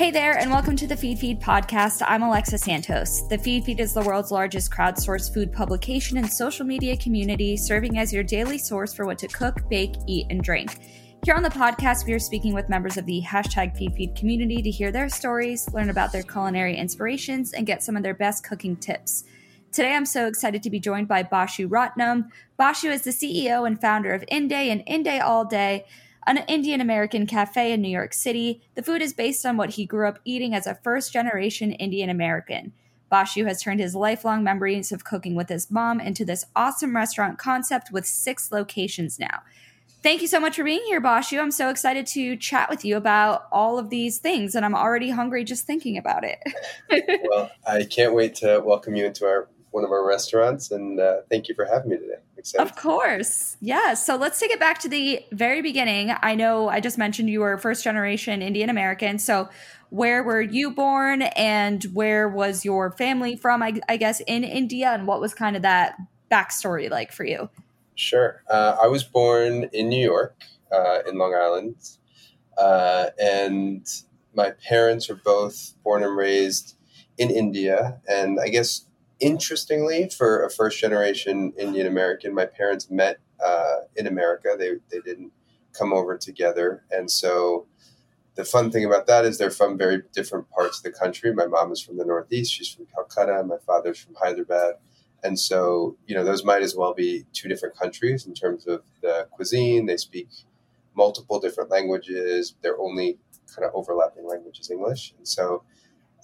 Hey there, and welcome to the Feedfeed podcast. I'm Alexa Santos. The Feedfeed is the world's largest crowdsourced food publication and social media community, serving as your daily source for what to cook, bake, eat, and drink. Here on the podcast, we are speaking with members of the hashtag Feedfeed community to hear their stories, learn about their culinary inspirations, and get some of their best cooking tips. Today, I'm so excited to be joined by Basu Ratnam. Basu is the CEO and founder of INDAY and INDAY All Day an Indian American cafe in New York City. The food is based on what he grew up eating as a first generation Indian American. Basu has turned his lifelong memories of cooking with his mom into this awesome restaurant concept with six locations now. Thank you so much for being here, Basu. I'm so excited to chat with you about all of these things, and I'm already hungry just thinking about it. well, I can't wait to welcome you into our one of our restaurants, and uh, thank you for having me today. Excited. Of course. Yeah. So let's take it back to the very beginning. I know I just mentioned you were first generation Indian American. So where were you born and where was your family from, I, I guess, in India? And what was kind of that backstory like for you? Sure. Uh, I was born in New York, uh, in Long Island. Uh, and my parents were both born and raised in India. And I guess interestingly, for a first generation Indian American, my parents met uh, in America. They, they didn't come over together. And so the fun thing about that is they're from very different parts of the country. My mom is from the Northeast, she's from Calcutta, my father's from Hyderabad. And so, you know, those might as well be two different countries in terms of the cuisine. They speak multiple different languages. Their only kind of overlapping language is English. And so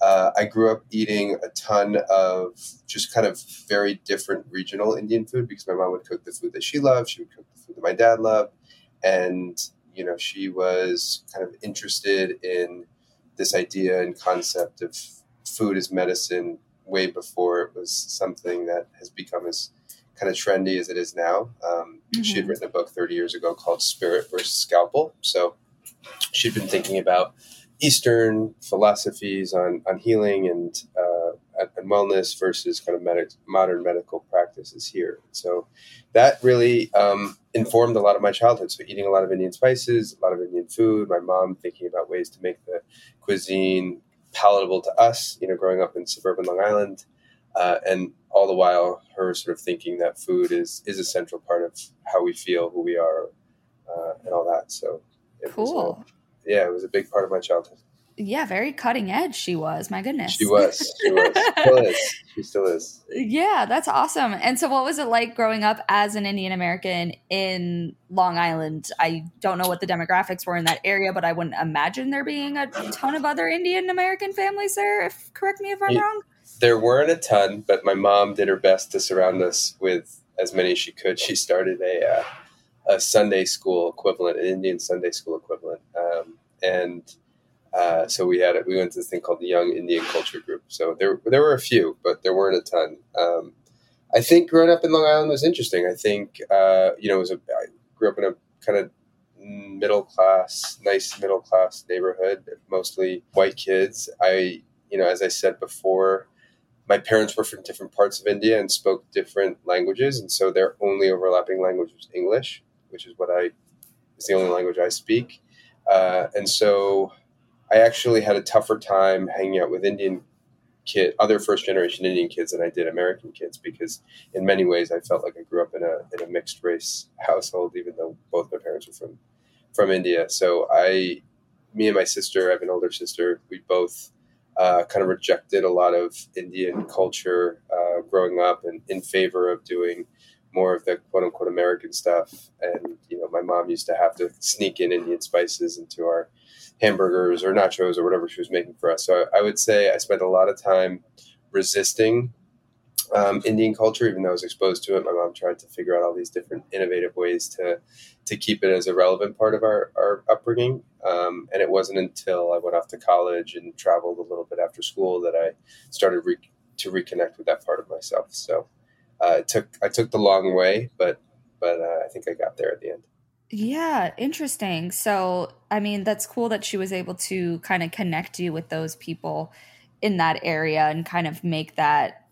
uh, I grew up eating a ton of just kind of very different regional Indian food because my mom would cook the food that she loved. She would cook the food that my dad loved. And, you know, she was kind of interested in this idea and concept of food as medicine way before it was something that has become as kind of trendy as it is now. Um, mm-hmm. She had mm-hmm. written a book 30 years ago called Spirit versus Scalpel. So she'd been thinking about Eastern philosophies on, on healing and, uh, and wellness versus kind of modern medical practices here. So that really um, informed a lot of my childhood. So eating a lot of Indian spices, a lot of Indian food. My mom thinking about ways to make the cuisine palatable to us. You know, growing up in suburban Long Island, uh, and all the while her sort of thinking that food is is a central part of how we feel, who we are, uh, and all that. So cool. Was, uh, yeah, it was a big part of my childhood. Yeah, very cutting edge she was. My goodness. She was. She was. still is. She still is. Yeah, that's awesome. And so what was it like growing up as an Indian American in Long Island? I don't know what the demographics were in that area, but I wouldn't imagine there being a ton of other Indian American families there, if correct me if I'm yeah, wrong. There weren't a ton, but my mom did her best to surround us with as many as she could. She started a uh, a Sunday school equivalent, an Indian Sunday school equivalent, um, and uh, so we had it. We went to this thing called the Young Indian Culture Group. So there there were a few, but there weren't a ton. Um, I think growing up in Long Island was interesting. I think uh, you know, it was a, I grew up in a kind of middle class, nice middle class neighborhood, mostly white kids. I, you know, as I said before, my parents were from different parts of India and spoke different languages, and so their only overlapping language was English, which is what I is the only language I speak. Uh, and so I actually had a tougher time hanging out with Indian kid, other first generation Indian kids than I did American kids because in many ways I felt like I grew up in a in a mixed race household, even though both my parents were from from India. So I, me and my sister, I have an older sister. We both uh, kind of rejected a lot of Indian culture uh, growing up and in favor of doing more of the quote unquote American stuff. And, you know, my mom used to have to sneak in Indian spices into our hamburgers or nachos or whatever she was making for us. So I, I would say I spent a lot of time resisting um, Indian culture, even though I was exposed to it. My mom tried to figure out all these different innovative ways to to keep it as a relevant part of our, our upbringing. Um, and it wasn't until I went off to college and traveled a little bit after school that I started re- to reconnect with that part of myself. So uh, it took I took the long way, but but uh, I think I got there at the end. Yeah, interesting. So, I mean, that's cool that she was able to kind of connect you with those people in that area and kind of make that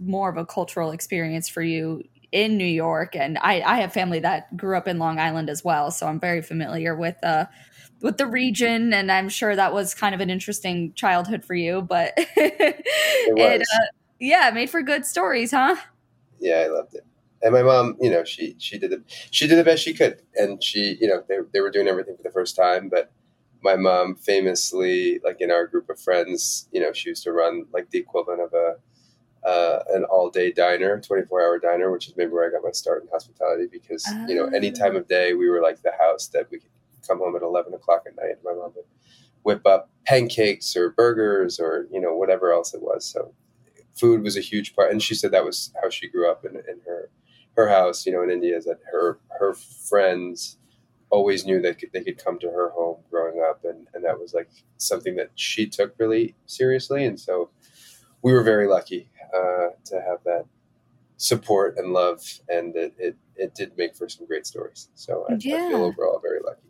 more of a cultural experience for you in New York. And I, I have family that grew up in Long Island as well, so I'm very familiar with uh with the region, and I'm sure that was kind of an interesting childhood for you. But it, it uh, yeah, made for good stories, huh? Yeah, I loved it and my mom, you know, she she did the she did the best she could, and she, you know, they they were doing everything for the first time. But my mom, famously, like in our group of friends, you know, she used to run like the equivalent of a uh, an all day diner, twenty four hour diner, which is maybe where I got my start in hospitality because you know any time of day we were like the house that we could come home at eleven o'clock at night. My mom would whip up pancakes or burgers or you know whatever else it was. So food was a huge part, and she said that was how she grew up in, in her her house, you know, in India, is that her her friends always knew that they could come to her home growing up, and and that was like something that she took really seriously, and so we were very lucky uh, to have that support and love, and it, it it did make for some great stories. So I, yeah. I feel overall very lucky.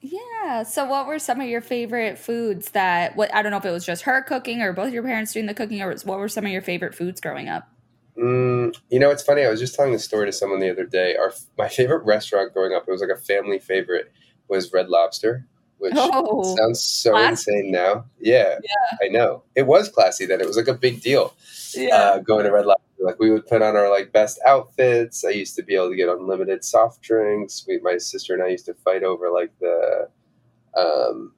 Yeah. So, what were some of your favorite foods that? What I don't know if it was just her cooking or both your parents doing the cooking, or what were some of your favorite foods growing up? Mm, you know, it's funny. I was just telling the story to someone the other day. Our my favorite restaurant growing up, it was like a family favorite, was Red Lobster, which oh, sounds so classy. insane now. Yeah, yeah, I know. It was classy then. It was like a big deal. Yeah, uh, going to Red Lobster. Like we would put on our like best outfits. I used to be able to get unlimited soft drinks. We, my sister and I used to fight over like the, um,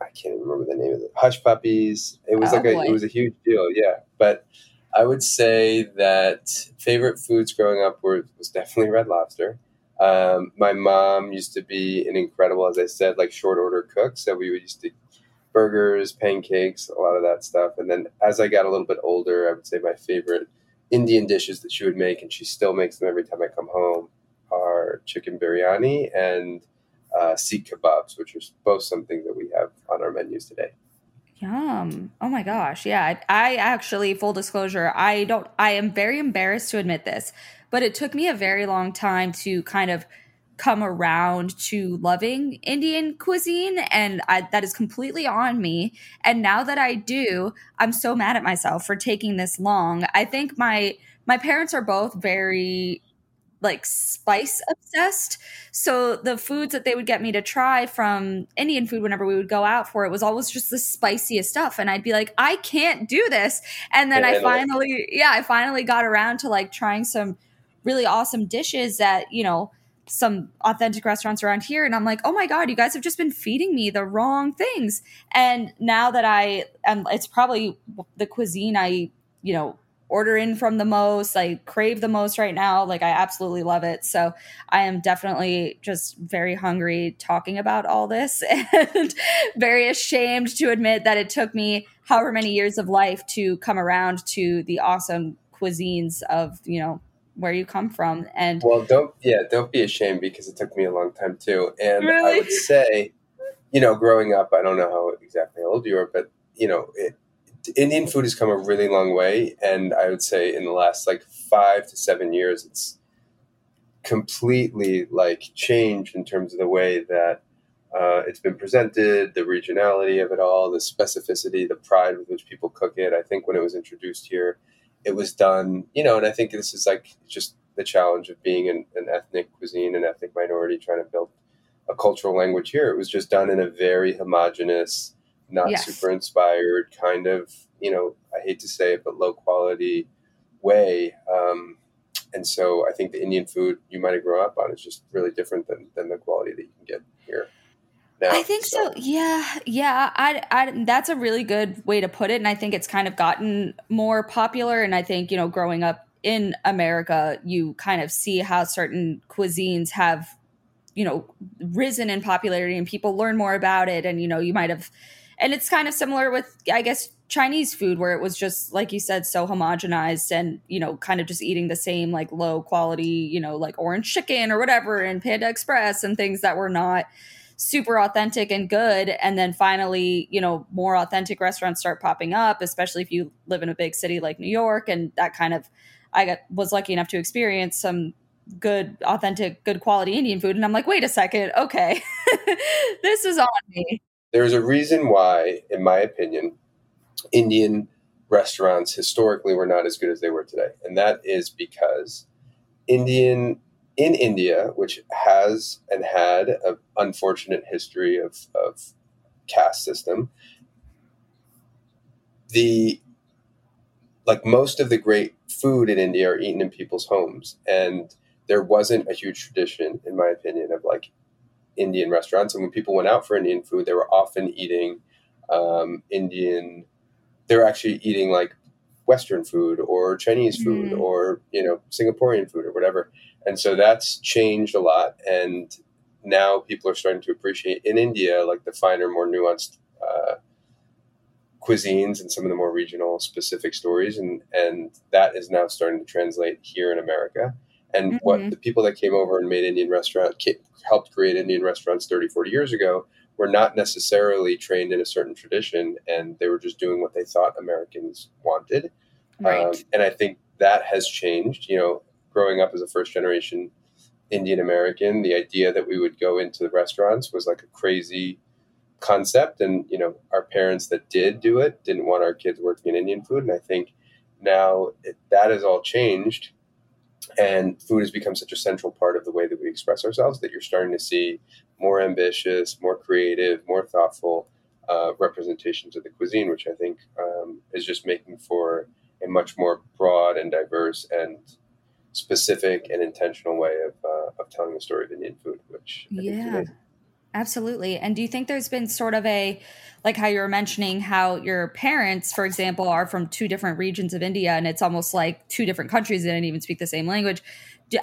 I can't even remember the name of it. Hush puppies. It was oh, like a, boy. it was a huge deal. Yeah, but I would say that favorite foods growing up were was definitely Red Lobster. Um, my mom used to be an incredible, as I said, like short order cook. So we would used to burgers, pancakes, a lot of that stuff. And then as I got a little bit older, I would say my favorite Indian dishes that she would make, and she still makes them every time I come home, are chicken biryani and uh, seekh kebabs, which are both something that we have on our menus today. Yum. Oh my gosh. Yeah. I, I, actually, full disclosure, I don't, I am very embarrassed to admit this, but it took me a very long time to kind of come around to loving Indian cuisine. And I, that is completely on me. And now that I do, I'm so mad at myself for taking this long. I think my, my parents are both very like spice obsessed. So the foods that they would get me to try from Indian food whenever we would go out for it was always just the spiciest stuff. And I'd be like, I can't do this. And then I finally, yeah, I finally got around to like trying some really awesome dishes that, you know, some authentic restaurants around here and I'm like, "Oh my god, you guys have just been feeding me the wrong things." And now that I am it's probably the cuisine I, you know, order in from the most, I crave the most right now. Like I absolutely love it. So I am definitely just very hungry talking about all this and very ashamed to admit that it took me however many years of life to come around to the awesome cuisines of, you know, where you come from. And well, don't, yeah, don't be ashamed because it took me a long time too. And really? I would say, you know, growing up, I don't know how exactly old you are, but you know, it, Indian food has come a really long way, and I would say in the last like five to seven years, it's completely like changed in terms of the way that uh, it's been presented, the regionality of it all, the specificity, the pride with which people cook it. I think when it was introduced here, it was done, you know, and I think this is like just the challenge of being an, an ethnic cuisine, an ethnic minority trying to build a cultural language here. It was just done in a very homogenous, not yes. super inspired kind of, you know, I hate to say it, but low quality way. Um, and so I think the Indian food you might have grown up on is just really different than, than the quality that you can get here. Now, I think so. so. Yeah, yeah. I, I, that's a really good way to put it, and I think it's kind of gotten more popular. And I think you know, growing up in America, you kind of see how certain cuisines have, you know, risen in popularity, and people learn more about it. And you know, you might have, and it's kind of similar with, I guess, Chinese food, where it was just like you said, so homogenized, and you know, kind of just eating the same like low quality, you know, like orange chicken or whatever, and Panda Express and things that were not super authentic and good and then finally you know more authentic restaurants start popping up especially if you live in a big city like new york and that kind of i got was lucky enough to experience some good authentic good quality indian food and i'm like wait a second okay. This is on me. There's a reason why in my opinion indian restaurants historically were not as good as they were today and that is because indian in India, which has and had an unfortunate history of, of caste system, the like most of the great food in India are eaten in people's homes, and there wasn't a huge tradition, in my opinion, of like Indian restaurants. And when people went out for Indian food, they were often eating um, Indian. They were actually eating like Western food or Chinese food mm. or you know Singaporean food or whatever and so that's changed a lot. And now people are starting to appreciate in India, like the finer, more nuanced uh, cuisines and some of the more regional specific stories. And, and that is now starting to translate here in America. And mm-hmm. what the people that came over and made Indian restaurant helped create Indian restaurants 30, 40 years ago were not necessarily trained in a certain tradition and they were just doing what they thought Americans wanted. Right. Um, and I think that has changed. You know, growing up as a first generation Indian American, the idea that we would go into the restaurants was like a crazy concept. And, you know, our parents that did do it didn't want our kids working in Indian food. And I think now it, that has all changed. And food has become such a central part of the way that we express ourselves that you're starting to see more ambitious, more creative, more thoughtful uh, representations of the cuisine, which I think um, is just making for a much more broad and diverse and specific and intentional way of, uh, of telling the story of Indian food, which I yeah. Absolutely. And do you think there's been sort of a, like how you were mentioning how your parents, for example, are from two different regions of India and it's almost like two different countries that didn't even speak the same language?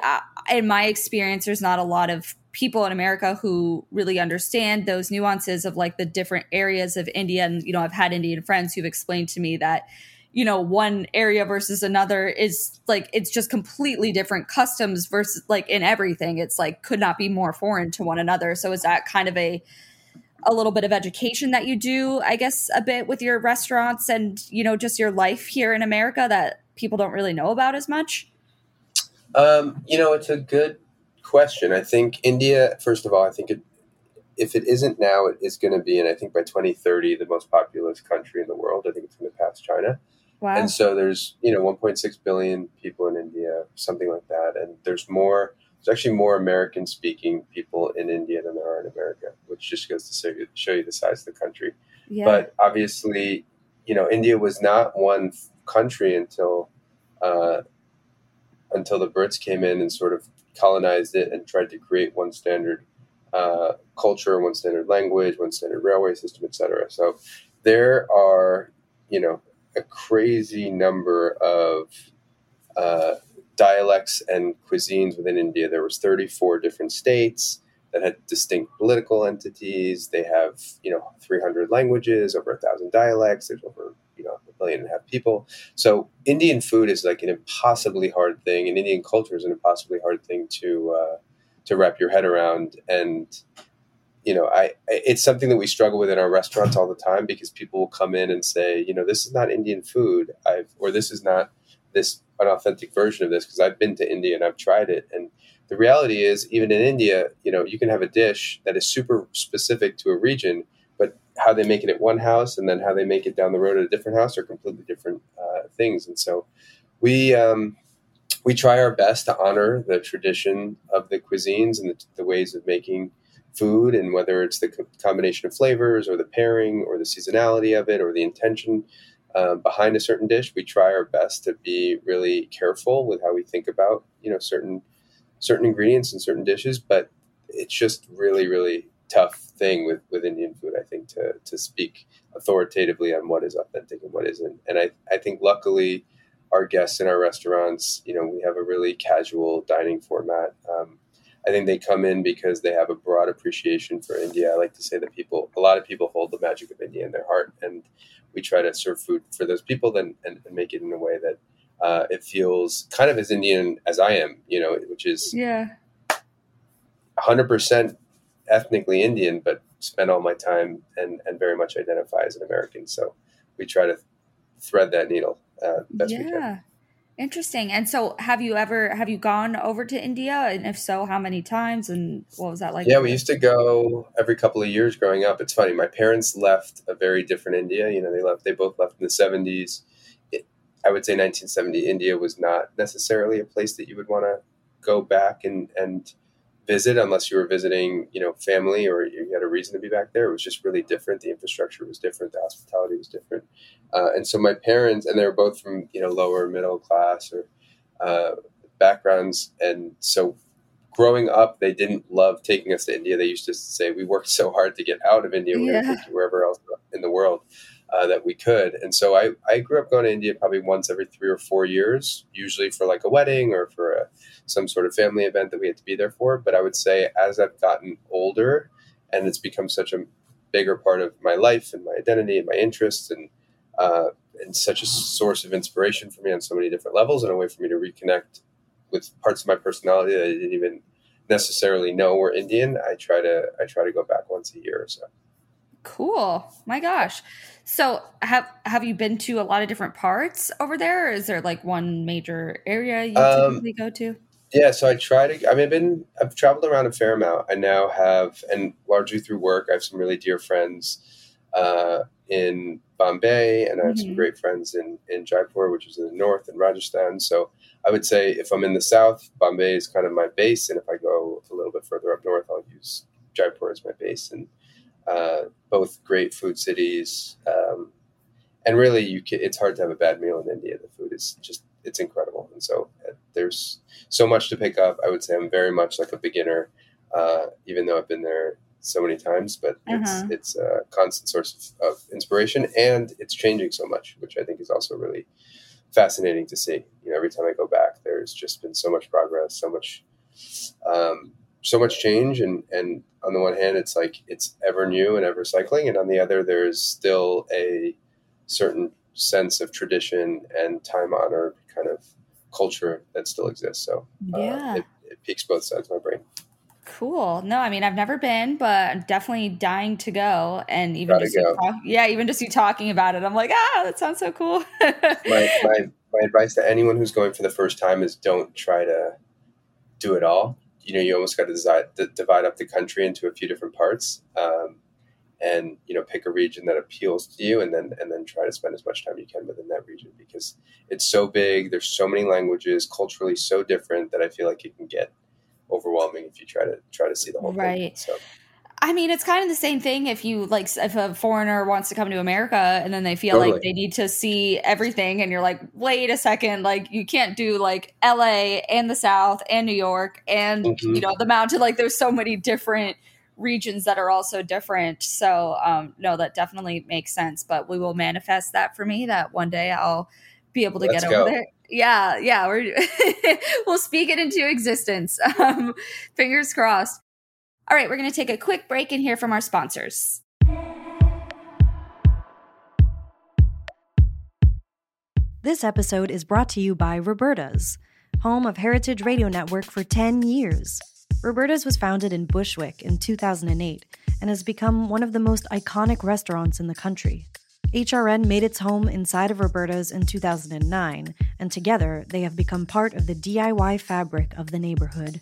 Uh, in my experience, there's not a lot of people in America who really understand those nuances of like the different areas of India. And, you know, I've had Indian friends who've explained to me that, you know one area versus another is like it's just completely different customs versus like in everything it's like could not be more foreign to one another so is that kind of a a little bit of education that you do i guess a bit with your restaurants and you know just your life here in america that people don't really know about as much um, you know it's a good question i think india first of all i think it if it isn't now, it is going to be, and I think by 2030, the most populous country in the world. I think it's going to pass China. Wow. And so there's, you know, 1.6 billion people in India, something like that. And there's more, there's actually more American speaking people in India than there are in America, which just goes to show you the size of the country. Yeah. But obviously, you know, India was not one country until, uh, until the Brits came in and sort of colonized it and tried to create one standard uh, culture, one standard language, one standard railway system, etc. So there are, you know, a crazy number of uh, dialects and cuisines within India. There was 34 different states that had distinct political entities. They have, you know, 300 languages, over a thousand dialects. There's over, you know, a billion and a half people. So Indian food is like an impossibly hard thing, and Indian culture is an impossibly hard thing to uh, to wrap your head around. And you know, I it's something that we struggle with in our restaurants all the time because people will come in and say, you know, this is not Indian food, I've or this is not this an authentic version of this because I've been to India and I've tried it, and the reality is, even in India, you know, you can have a dish that is super specific to a region, but how they make it at one house and then how they make it down the road at a different house are completely different uh, things. And so we um, we try our best to honor the tradition of the cuisines and the, the ways of making food, and whether it's the co- combination of flavors or the pairing or the seasonality of it or the intention uh, behind a certain dish, we try our best to be really careful with how we think about you know certain certain ingredients and certain dishes. But it's just really really tough thing with with Indian food, I think, to to speak authoritatively on what is authentic and what isn't. And I I think luckily our guests in our restaurants, you know, we have a really casual dining format. Um, I think they come in because they have a broad appreciation for India. I like to say that people, a lot of people hold the magic of India in their heart, and we try to serve food for those people then and, and make it in a way that uh, it feels kind of as Indian as I am, you know, which is yeah, hundred percent ethnically Indian, but spend all my time and and very much identify as an American. So we try to thread that needle uh, best we can. Interesting. And so, have you ever have you gone over to India? And if so, how many times? And what was that like? Yeah, we used to go every couple of years growing up. It's funny. My parents left a very different India. You know, they left. They both left in the seventies. I would say 1970. India was not necessarily a place that you would want to go back and and visit unless you were visiting, you know, family or you had a reason to be back there. It was just really different. The infrastructure was different. The hospitality was different. Uh, and so my parents, and they were both from, you know, lower middle class or uh, backgrounds. And so growing up, they didn't love taking us to India. They used to say, we worked so hard to get out of India. We're Yeah. going to take you wherever else in the world. Uh, that we could. And so I, I grew up going to India probably once every three or four years, usually for like a wedding or for a, some sort of family event that we had to be there for. But I would say as I've gotten older and it's become such a bigger part of my life and my identity and my interests and uh, and such a source of inspiration for me on so many different levels and a way for me to reconnect with parts of my personality that I didn't even necessarily know were Indian. I try to I try to go back once a year or so. Cool. My gosh. So have have you been to a lot of different parts over there? Or is there like one major area you Um, typically go to? Yeah, so I try to. I mean, I've been. I've traveled around a fair amount. I now have, and largely through work, I have some really dear friends uh, in Bombay, and I have some Mhm. great friends in in Jaipur, which is in the north, and Rajasthan. So I would say if I'm in the south, Bombay is kind of my base, and if I go a little bit further up north, I'll use Jaipur as my base. And uh, both great food cities, um, and really, you can, it's hard to have a bad meal in India. The food is just it's incredible, and so uh, there's so much to pick up. I would say I'm very much like a beginner, uh, even though I've been there so many times. But it's Uh-huh. it's a constant source of, of inspiration, and it's changing so much, which I think is also really fascinating to see. You know, every time I go back, there's just been so much progress, so much, um, so much change, and and on the one hand, it's like it's ever new and ever cycling, and on the other, there's still a certain sense of tradition and time honored kind of culture that still exists. So uh, Yeah. it, it piques both sides of my brain. Cool. No, I mean I've never been, but I'm definitely dying to go. And even Gotta just go. talk, yeah, even just you talking about it, I'm like, ah, that sounds so cool. my, my, my advice to anyone who's going for the first time is don't try to do it all. You know, you almost got to divide, d- divide up the country into a few different parts, um, and you know, pick a region that appeals to you, and then and then try to spend as much time you can within that region because it's so big. There's so many languages, culturally so different that I feel like it can get overwhelming if you try to try to see the whole thing. Right. So I mean, it's kind of the same thing if you like if a foreigner wants to come to America and then they feel like they need to see everything and you're like, "Wait a second, like you can't do like LA and the South and New York and Mhm. you know, the mountain like there's so many different regions that are also different." So, um no, that definitely makes sense, but we will manifest that for me that one day I'll be able to Let's get go. over there. Yeah, yeah, we're we'll speak it into existence. Um fingers crossed. All right, we're going to take a quick break and hear from our sponsors. This episode is brought to you by Roberta's, home of Heritage Radio Network for 10 years. Roberta's was founded in Bushwick in 2008 and has become one of the most iconic restaurants in the country. HRN made its home inside of Roberta's in 2009, and together they have become part of the DIY fabric of the neighborhood.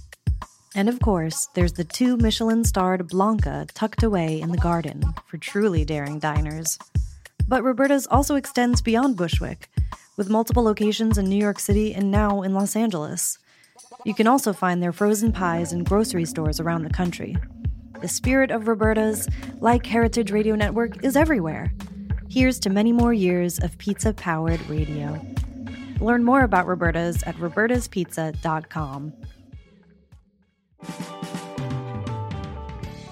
And of course, there's the two Michelin starred Blanca tucked away in the garden for truly daring diners. But Roberta's also extends beyond Bushwick, with multiple locations in New York City and now in Los Angeles. You can also find their frozen pies in grocery stores around the country. The spirit of Roberta's, like Heritage Radio Network, is everywhere. Here's to many more years of pizza powered radio. Learn more about Roberta's at robertaspizza.com.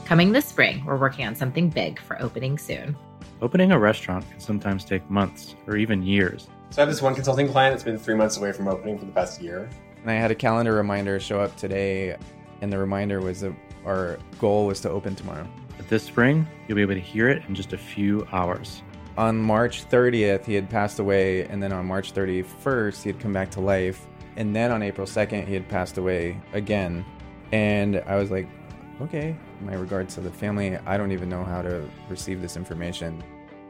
Coming this spring, we're working on something big for opening soon. Opening a restaurant can sometimes take months or even years. So I have this one consulting client that's been three months away from opening for the past year. And I had a calendar reminder show up today, and the reminder was that our goal was to open tomorrow. But this spring, you'll be able to hear it in just a few hours. On March 30th, he had passed away, and then on March 31st, he had come back to life. And then on April 2nd, he had passed away again. And I was like, okay, my regards to the family. I don't even know how to receive this information.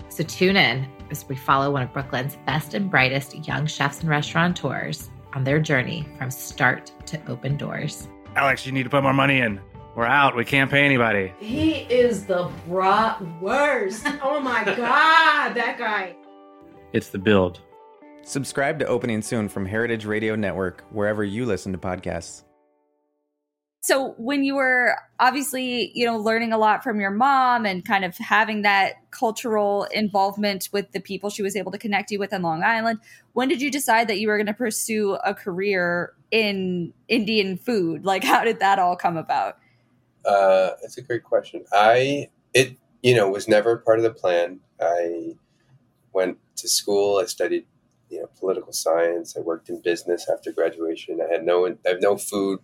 So tune in as we follow one of Brooklyn's best and brightest young chefs and restaurateurs on their journey from start to open doors. Alex, you need to put more money in. We're out. We can't pay anybody. He is the brat worst. Oh my God, that guy. It's the build. Subscribe to Opening Soon from Heritage Radio Network, wherever you listen to podcasts. So when you were obviously, you know, learning a lot from your mom and kind of having that cultural involvement with the people she was able to connect you with in Long Island, when did you decide that you were going to pursue a career in Indian food? Like how did that all come about? Uh, that's a great question. I it you know was never part of the plan. I went to school. I studied you know political science. I worked in business after graduation. I had no I have no food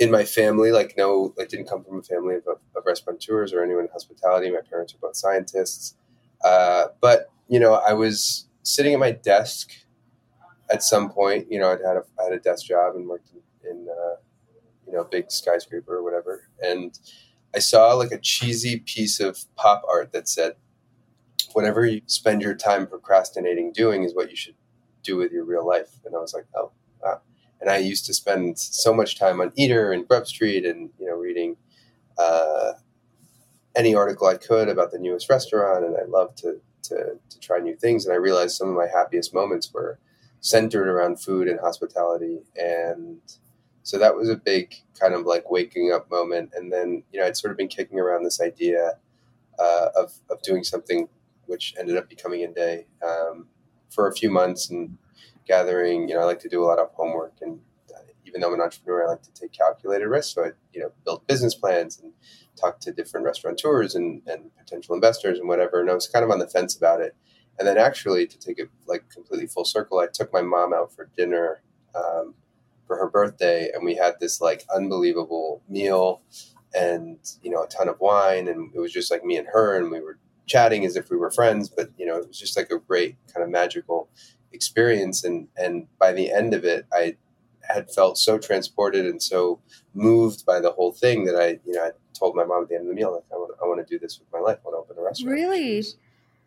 in my family, like no, I didn't come from a family of, of restaurateurs or anyone in hospitality. My parents are both scientists. Uh, but, you know, I was sitting at my desk at some point, you know, I'd had a, I had a desk job and worked in, in uh, you know, big skyscraper or whatever. And I saw like a cheesy piece of pop art that said, whatever you spend your time procrastinating doing is what you should do with your real life. And I was like, oh, and I used to spend so much time on Eater and Grub Street, and you know, reading uh, any article I could about the newest restaurant, and I loved to, to to try new things. And I realized some of my happiest moments were centered around food and hospitality, and so that was a big kind of like waking up moment. And then you know, I'd sort of been kicking around this idea uh, of of doing something, which ended up becoming INDAY um, for a few months and gathering. You know, I like to do a lot of homework, and uh, even though I'm an entrepreneur, I like to take calculated risks. So I, you know, build business plans and talk to different restaurateurs and, and potential investors and whatever. And I was kind of on the fence about it. And then actually, to take it like completely full circle, I took my mom out for dinner um, for her birthday, and we had this like unbelievable meal, and you know, a ton of wine, and it was just like me and her, and we were chatting as if we were friends. But you know, it was just like a great kind of magical experience and and by the end of it i had felt so transported and so moved by the whole thing that i you know i told my mom at the end of the meal like i want, I want to do this with my life. I want to open a restaurant. Really? was,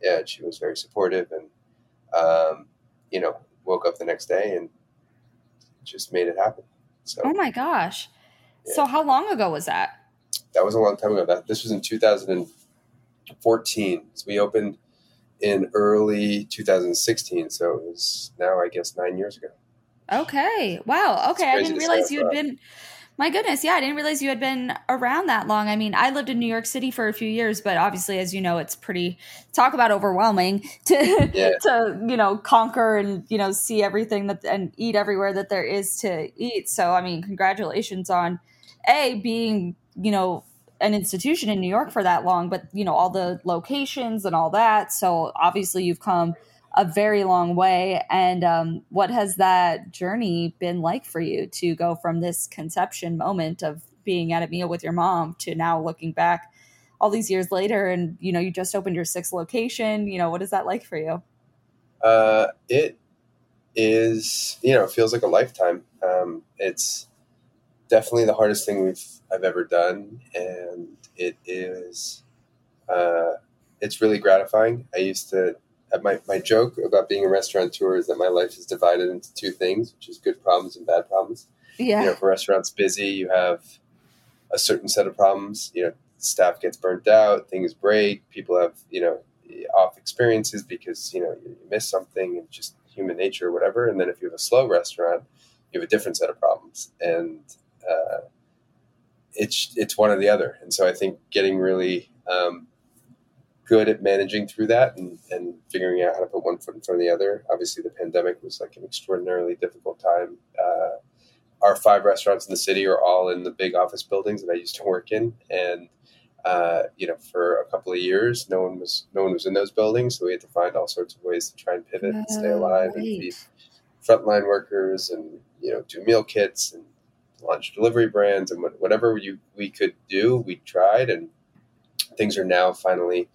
yeah she was very supportive and um, you know woke up the next day and just made it happen. So oh my gosh. Yeah. so how long ago was that? That was a long time ago. That this was in 2014 so we opened in early 2016. So it was now, I guess, nine years ago. Okay. Wow. Okay. I didn't realize you had been. My goodness, yeah, I didn't realize you had been around that long. I mean, I lived in New York City for a few years, but obviously, as you know, it's pretty talk about overwhelming to yeah. to you know conquer and you know see everything that and eat everywhere that there is to eat. So, I mean, congratulations on a being you know an institution in New York for that long, but you know all the locations and all that. So obviously you've come a very long way. And um, what has that journey been like for you to go from this conception moment of being at a meal with your mom to now looking back all these years later and you know you just opened your sixth location you know what is that like for you uh, it is you know it feels like a lifetime um, it's definitely the hardest thing we've i've ever done and it is uh, it's really gratifying. I used to my, my joke about being a restaurateur is that my life is divided into two things which is good problems and bad problems. Yeah. You know if a restaurant's busy you have a certain set of problems you know staff gets burnt out things break people have you know off experiences because you know you miss something and just human nature or whatever. And then if you have a slow restaurant you have a different set of problems. And uh, it's it's one or the other. And so i think getting really um, good at managing through that and, and figuring out how to put one foot in front of the other. Obviously the pandemic was like an extraordinarily difficult time. Uh, our five restaurants in the city are all in the big office buildings that i used to work in. And uh, you know, for a couple of years, no one was no one was in those buildings, so we had to find all sorts of ways to try and pivot and stay Oh, alive and be frontline workers and you know do meal kits and launch delivery brands and whatever you we could do, we tried, and things are now finally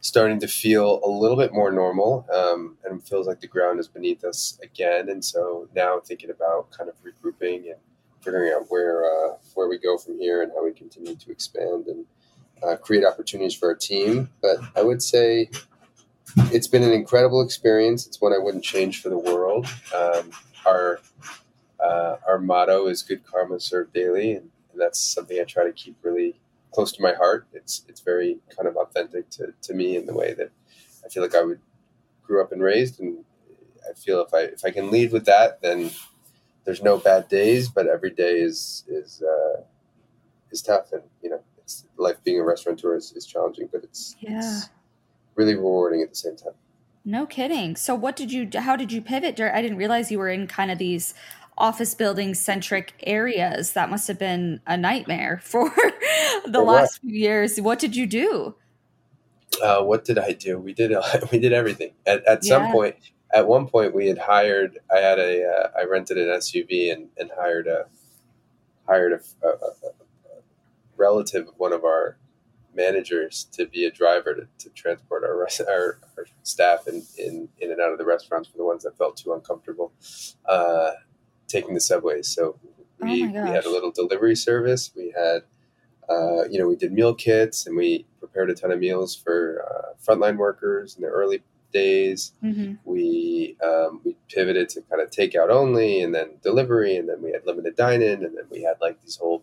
starting to feel a little bit more normal, um, and feels like the ground is beneath us again. And so now thinking about kind of regrouping and figuring out where uh, where we go from here and how we continue to expand and uh, create opportunities for our team. But I would say it's been an incredible experience. It's one I wouldn't change for the world. Um, our uh, our motto is "Good karma served daily," and, and that's something I try to keep really close to my heart. It's it's very kind of authentic to, to me in the way that I feel like I would grew up and raised, and I feel if I if I can lead with that, then there's no bad days, but every day is is uh, is tough, and you know, it's life being a restaurateur is, is challenging, but it's, Yeah. it's really rewarding at the same time. No kidding. So what did you how did you pivot? I didn't realize you were in kind of these office building centric areas. That must have been a nightmare for the It last few years. What did you do? Uh, what did I do? We did we did everything. At, at some point, at one point, we had hired. I had a uh, I rented an SUV and, and hired a hired a, a, a, relative of one of our managers to be a driver to, to transport our, res- our our staff in, in in and out of the restaurants for the ones that felt too uncomfortable uh, taking the subways. So we, Oh we had a little delivery service. We had uh, you know, we did meal kits and we prepared a ton of meals for uh, frontline workers in the early days. hmm We um, we pivoted to kind of takeout only, and then delivery, and then we had limited dine-in, and then we had like these whole.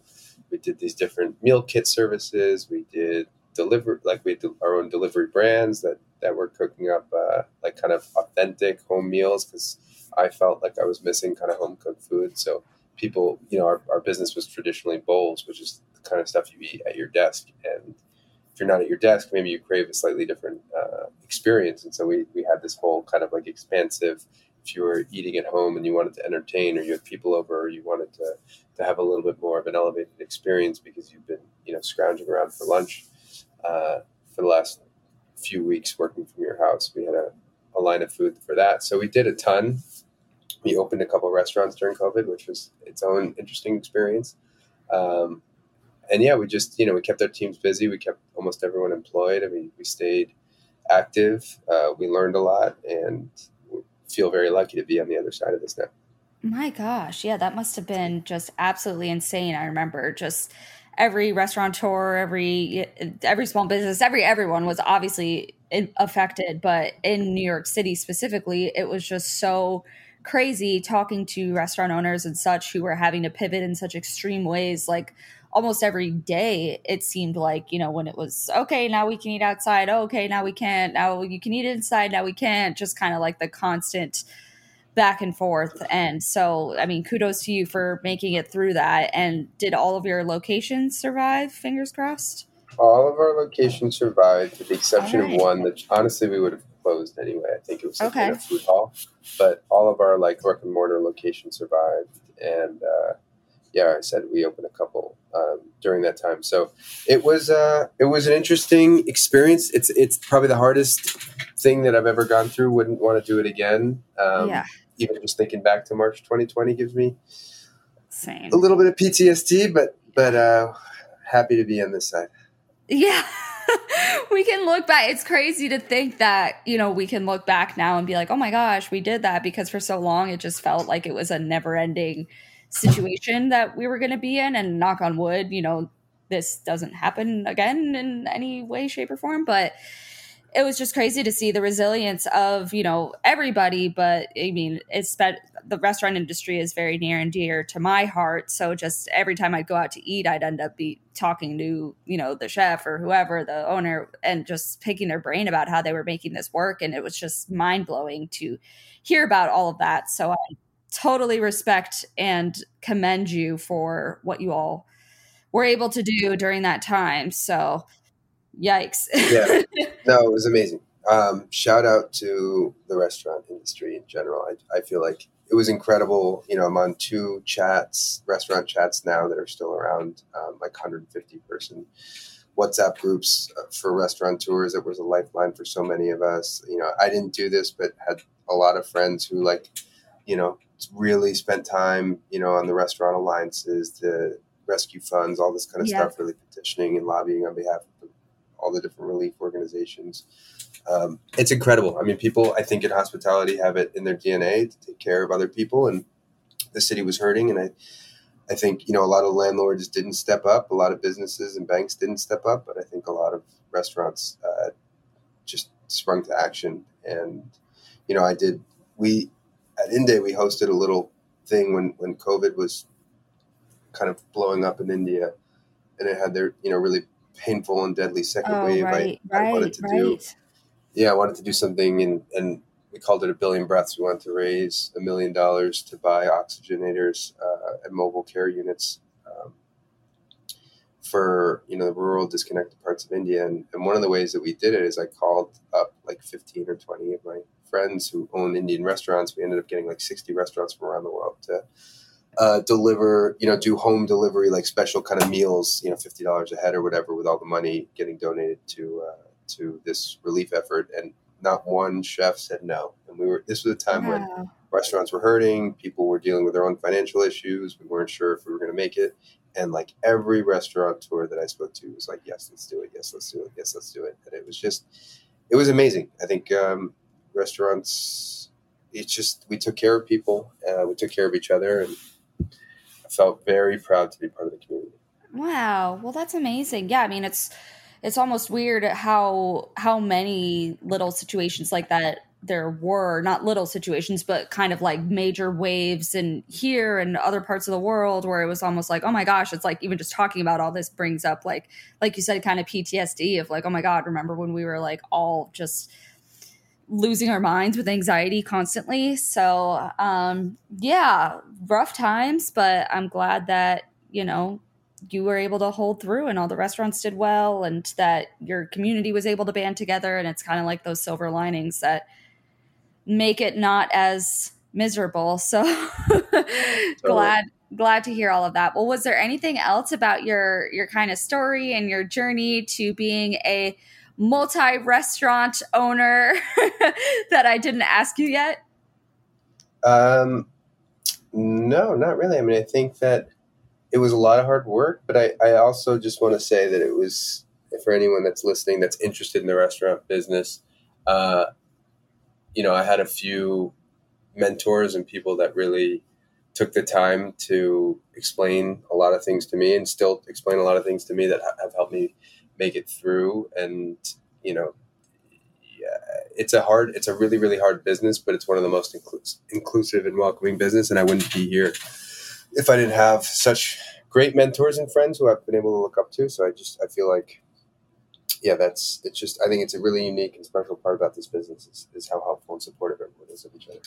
We did these different meal kit services. We did deliver like we had our own delivery brands that that were cooking up uh, like kind of authentic home meals because I felt like I was missing kind of home cooked food. So people, you know, our, our business was traditionally bowls, which is the kind of stuff you eat at your desk. And if you're not at your desk, maybe you crave a slightly different uh, experience. And so we, we had this whole kind of like expansive, if you were eating at home and you wanted to entertain or you had people over or you wanted to, to have a little bit more of an elevated experience because you've been, you know, scrounging around for lunch uh, for the last few weeks working from your house. We had a, a line of food for that. So we did a ton. We opened a couple restaurants during COVID, which was its own interesting experience. Um, and yeah, we just, you know, we kept our teams busy. We kept almost everyone employed. I mean, we stayed active. Uh, we learned a lot and feel very lucky to be on the other side of this now. My gosh, yeah, that must have been just absolutely insane. I remember just every restaurateur, every every small business, every everyone was obviously affected, but in New York City specifically, it was just so crazy talking to restaurant owners and such who were having to pivot in such extreme ways like almost every day it seemed like you know when it was okay now we can eat outside oh, okay now we can't now you can eat inside now we can't just kind of like the constant back and forth. And so, I mean, kudos to you for making it through that. And did all of your locations survive? Fingers crossed. All of our locations survived, with the exception Alright. of one that honestly we would have closed anyway. I think it was Okay. a food hall, but all of our like brick and mortar locations survived. And uh, yeah, I said we opened a couple um, during that time, so it was uh, it was an interesting experience. It's it's probably the hardest thing that I've ever gone through. Wouldn't want to do it again. Um, yeah, Even just thinking back to March 2020 gives me same. a little bit of PTSD, but but uh, happy to be on this side. Yeah. we can look back. It's crazy to think that, you know, we can look back now and be like, oh my gosh, we did that because for so long it just felt like it was a never ending situation that we were going to be in. And knock on wood, you know, this doesn't happen again in any way, shape, or form. But it was just crazy to see the resilience of you know everybody but i mean it's the restaurant industry is very near and dear to my heart. So just every time i'd go out to eat i'd end up be talking to you know the chef or whoever the owner and just picking their brain about how they were making this work. And it was just mind-blowing to hear about all of that. So i totally respect and commend you for what you all were able to do during that time. So yikes. yeah. No, it was amazing. Um, shout out to the restaurant industry in general. I, I feel like it was incredible. You know, I'm on two chats, restaurant chats now that are still around, um, like 150 person WhatsApp groups uh, for restaurateurs. It was a lifeline for so many of us. You know, I didn't do this, but had a lot of friends who like, you know, really spent time, you know, on the restaurant alliances, the rescue funds, all this kind of yeah. stuff, really petitioning and lobbying on behalf of all the different relief organizations. Um, it's incredible. I mean, people, I think in hospitality have it in their DNA to take care of other people, and the city was hurting. And I, I think you know a lot of landlords didn't step up, a lot of businesses and banks didn't step up, but I think a lot of restaurants uh, just sprung to action. And you know, I did. We at INDAY we hosted a little thing when when COVID was kind of blowing up in India, and it had their you know really painful and deadly second oh, wave. Right, I, right, I wanted to right. do, yeah, I wanted to do something, and and we called it a billion breaths. We wanted to raise a million dollars to buy oxygenators uh, and mobile care units um, for you know the rural, disconnected parts of India. And, and one of the ways that we did it is I called up like fifteen or twenty of my friends who own Indian restaurants. We ended up getting like sixty restaurants from around the world to uh, deliver, you know, do home delivery, like special kind of meals, you know, fifty dollars a head or whatever, with all the money getting donated to uh, to this relief effort. And not one chef said no. And we were. This was a time wow. when restaurants were hurting, people were dealing with their own financial issues. We weren't sure if we were going to make it. And like every restaurateur that I spoke to was like, "Yes, let's do it. Yes, let's do it. Yes, let's do it." And it was just, it was amazing. I think um, restaurants. It's just we took care of people. Uh, we took care of each other, and felt very proud to be part of the community. Wow. Well, that's amazing. Yeah, I mean, it's it's almost weird how how many little situations like that there were not little situations but kind of like major waves in here and other parts of the world where it was almost like oh my gosh it's like even just talking about all this brings up like like you said kind of PTSD of like oh my god remember when we were like all just losing our minds with anxiety constantly. So, um, yeah, rough times, but I'm glad that, you know, you were able to hold through and all the restaurants did well and that your community was able to band together. And it's kind of like those silver linings that make it not as miserable. So glad glad to hear all of that. Well, was there anything else about your your kind of story and your journey to being a multi restaurant owner that I didn't ask you yet? Um, no, not really. I mean, I think that it was a lot of hard work, but I, I also just want to say that it was for anyone that's listening that's interested in the restaurant business. Uh, you know, I had a few mentors and people that really took the time to explain a lot of things to me and still explain a lot of things to me that have helped me make it through. And you know, yeah, it's a hard, it's a really really hard business, but it's one of the most inclus- inclusive and welcoming business. And I wouldn't be here if I didn't have such great mentors and friends who I've been able to look up to. So I just I feel like yeah, that's it's just I think it's a really unique and special part about this business is, is how helpful and supportive everyone is of each other.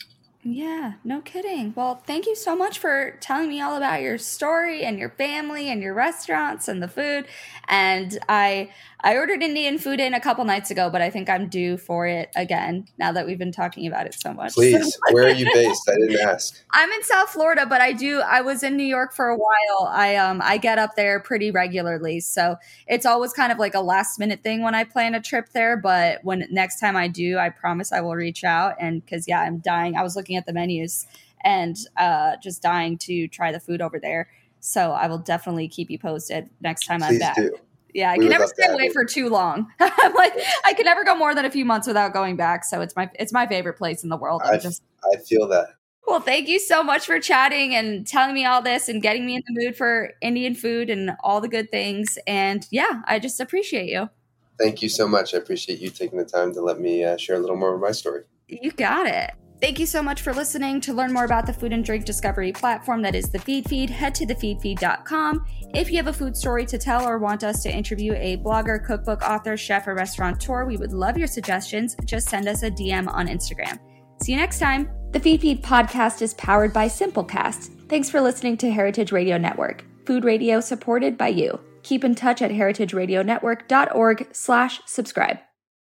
Yeah, no kidding. Well, thank you so much for telling me all about your story and your family and your restaurants and the food. And I I ordered Indian food in a couple nights ago, but I think I'm due for it again now that we've been talking about it so much. Please, where are you based? I didn't ask. I'm in South Florida, but I do I was in New York for a while. I um I get up there pretty regularly. So it's always kind of like a last minute thing when I plan a trip there, but when next time I do, I promise I will reach out and cuz yeah, I'm dying. I was looking at the menus and uh just dying to try the food over there. So I will definitely keep you posted next time Please I'm back. Do. Yeah, I We can never stay away for too long. I'm like, I can never go more than a few months without going back. So it's my it's my favorite place in the world. I'm I, just I feel that. well. Thank you so much for chatting and telling me all this and getting me in the mood for Indian food and all the good things. And yeah, I just appreciate you. Thank you so much. I appreciate you taking the time to let me uh, share a little more of my story. You got it. Thank you so much for listening. To learn more about the food and drink discovery platform that is the Feedfeed, head to thefeedfeed.com. If you have a food story to tell or want us to interview a blogger, cookbook author, chef, or restaurateur, we would love your suggestions. Just send us a DM on Instagram. See you next time. The Feedfeed podcast is powered by Simplecast. Thanks for listening to Heritage Radio Network, food radio supported by you. Keep in touch at heritageradionetwork.org slash subscribe.